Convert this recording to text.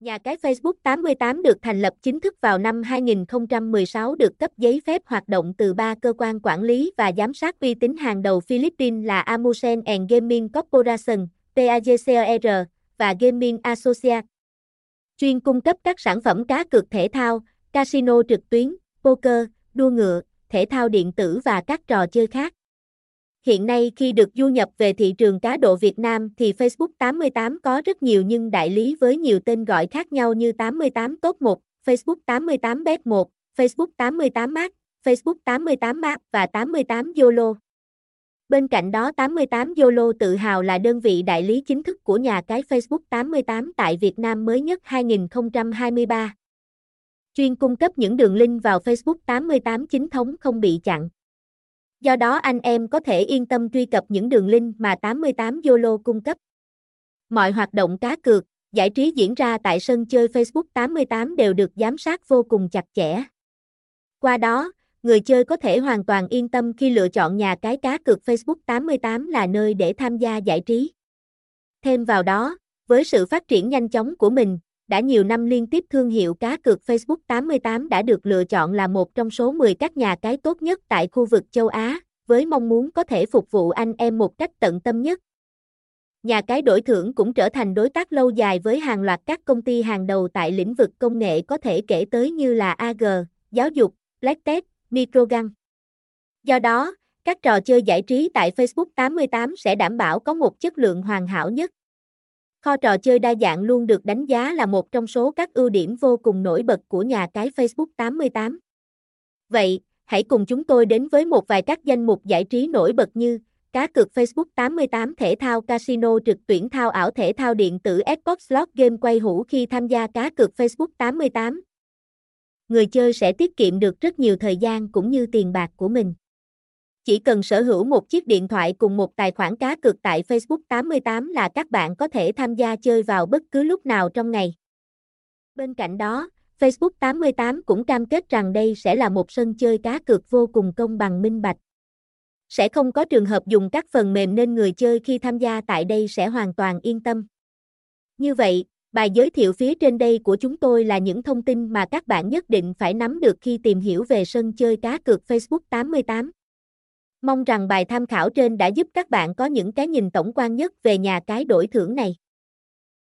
Nhà cái Facebook 88 được thành lập chính thức vào năm 2016 được cấp giấy phép hoạt động từ ba cơ quan quản lý và giám sát uy tín hàng đầu Philippines là Amusen and Gaming Corporation, PAGCOR, và Gaming Associate. Chuyên cung cấp các sản phẩm cá cược thể thao, casino trực tuyến, poker, đua ngựa, thể thao điện tử và các trò chơi khác. Hiện nay khi được du nhập về thị trường cá độ Việt Nam thì Facebook 88 có rất nhiều nhưng đại lý với nhiều tên gọi khác nhau như 88 Top 1, Facebook 88 Bet 1, Facebook 88 Max, Facebook 88 Max và 88 YOLO. Bên cạnh đó 88 YOLO tự hào là đơn vị đại lý chính thức của nhà cái Facebook 88 tại Việt Nam mới nhất 2023. Chuyên cung cấp những đường link vào Facebook 88 chính thống không bị chặn. Do đó anh em có thể yên tâm truy cập những đường link mà 88 YOLO cung cấp. Mọi hoạt động cá cược, giải trí diễn ra tại sân chơi Facebook 88 đều được giám sát vô cùng chặt chẽ. Qua đó, người chơi có thể hoàn toàn yên tâm khi lựa chọn nhà cái cá cược Facebook 88 là nơi để tham gia giải trí. Thêm vào đó, với sự phát triển nhanh chóng của mình, đã nhiều năm liên tiếp thương hiệu cá cược Facebook 88 đã được lựa chọn là một trong số 10 các nhà cái tốt nhất tại khu vực châu Á, với mong muốn có thể phục vụ anh em một cách tận tâm nhất. Nhà cái đổi thưởng cũng trở thành đối tác lâu dài với hàng loạt các công ty hàng đầu tại lĩnh vực công nghệ có thể kể tới như là AG, giáo dục, Blacktech, Microgun. Do đó, các trò chơi giải trí tại Facebook 88 sẽ đảm bảo có một chất lượng hoàn hảo nhất. Kho trò chơi đa dạng luôn được đánh giá là một trong số các ưu điểm vô cùng nổi bật của nhà cái Facebook 88. Vậy, hãy cùng chúng tôi đến với một vài các danh mục giải trí nổi bật như cá cược Facebook 88 thể thao casino trực tuyển thao ảo thể thao điện tử Xbox Slot Game quay hũ khi tham gia cá cược Facebook 88. Người chơi sẽ tiết kiệm được rất nhiều thời gian cũng như tiền bạc của mình. Chỉ cần sở hữu một chiếc điện thoại cùng một tài khoản cá cược tại Facebook 88 là các bạn có thể tham gia chơi vào bất cứ lúc nào trong ngày. Bên cạnh đó, Facebook 88 cũng cam kết rằng đây sẽ là một sân chơi cá cược vô cùng công bằng minh bạch. Sẽ không có trường hợp dùng các phần mềm nên người chơi khi tham gia tại đây sẽ hoàn toàn yên tâm. Như vậy, bài giới thiệu phía trên đây của chúng tôi là những thông tin mà các bạn nhất định phải nắm được khi tìm hiểu về sân chơi cá cược Facebook 88. Mong rằng bài tham khảo trên đã giúp các bạn có những cái nhìn tổng quan nhất về nhà cái đổi thưởng này.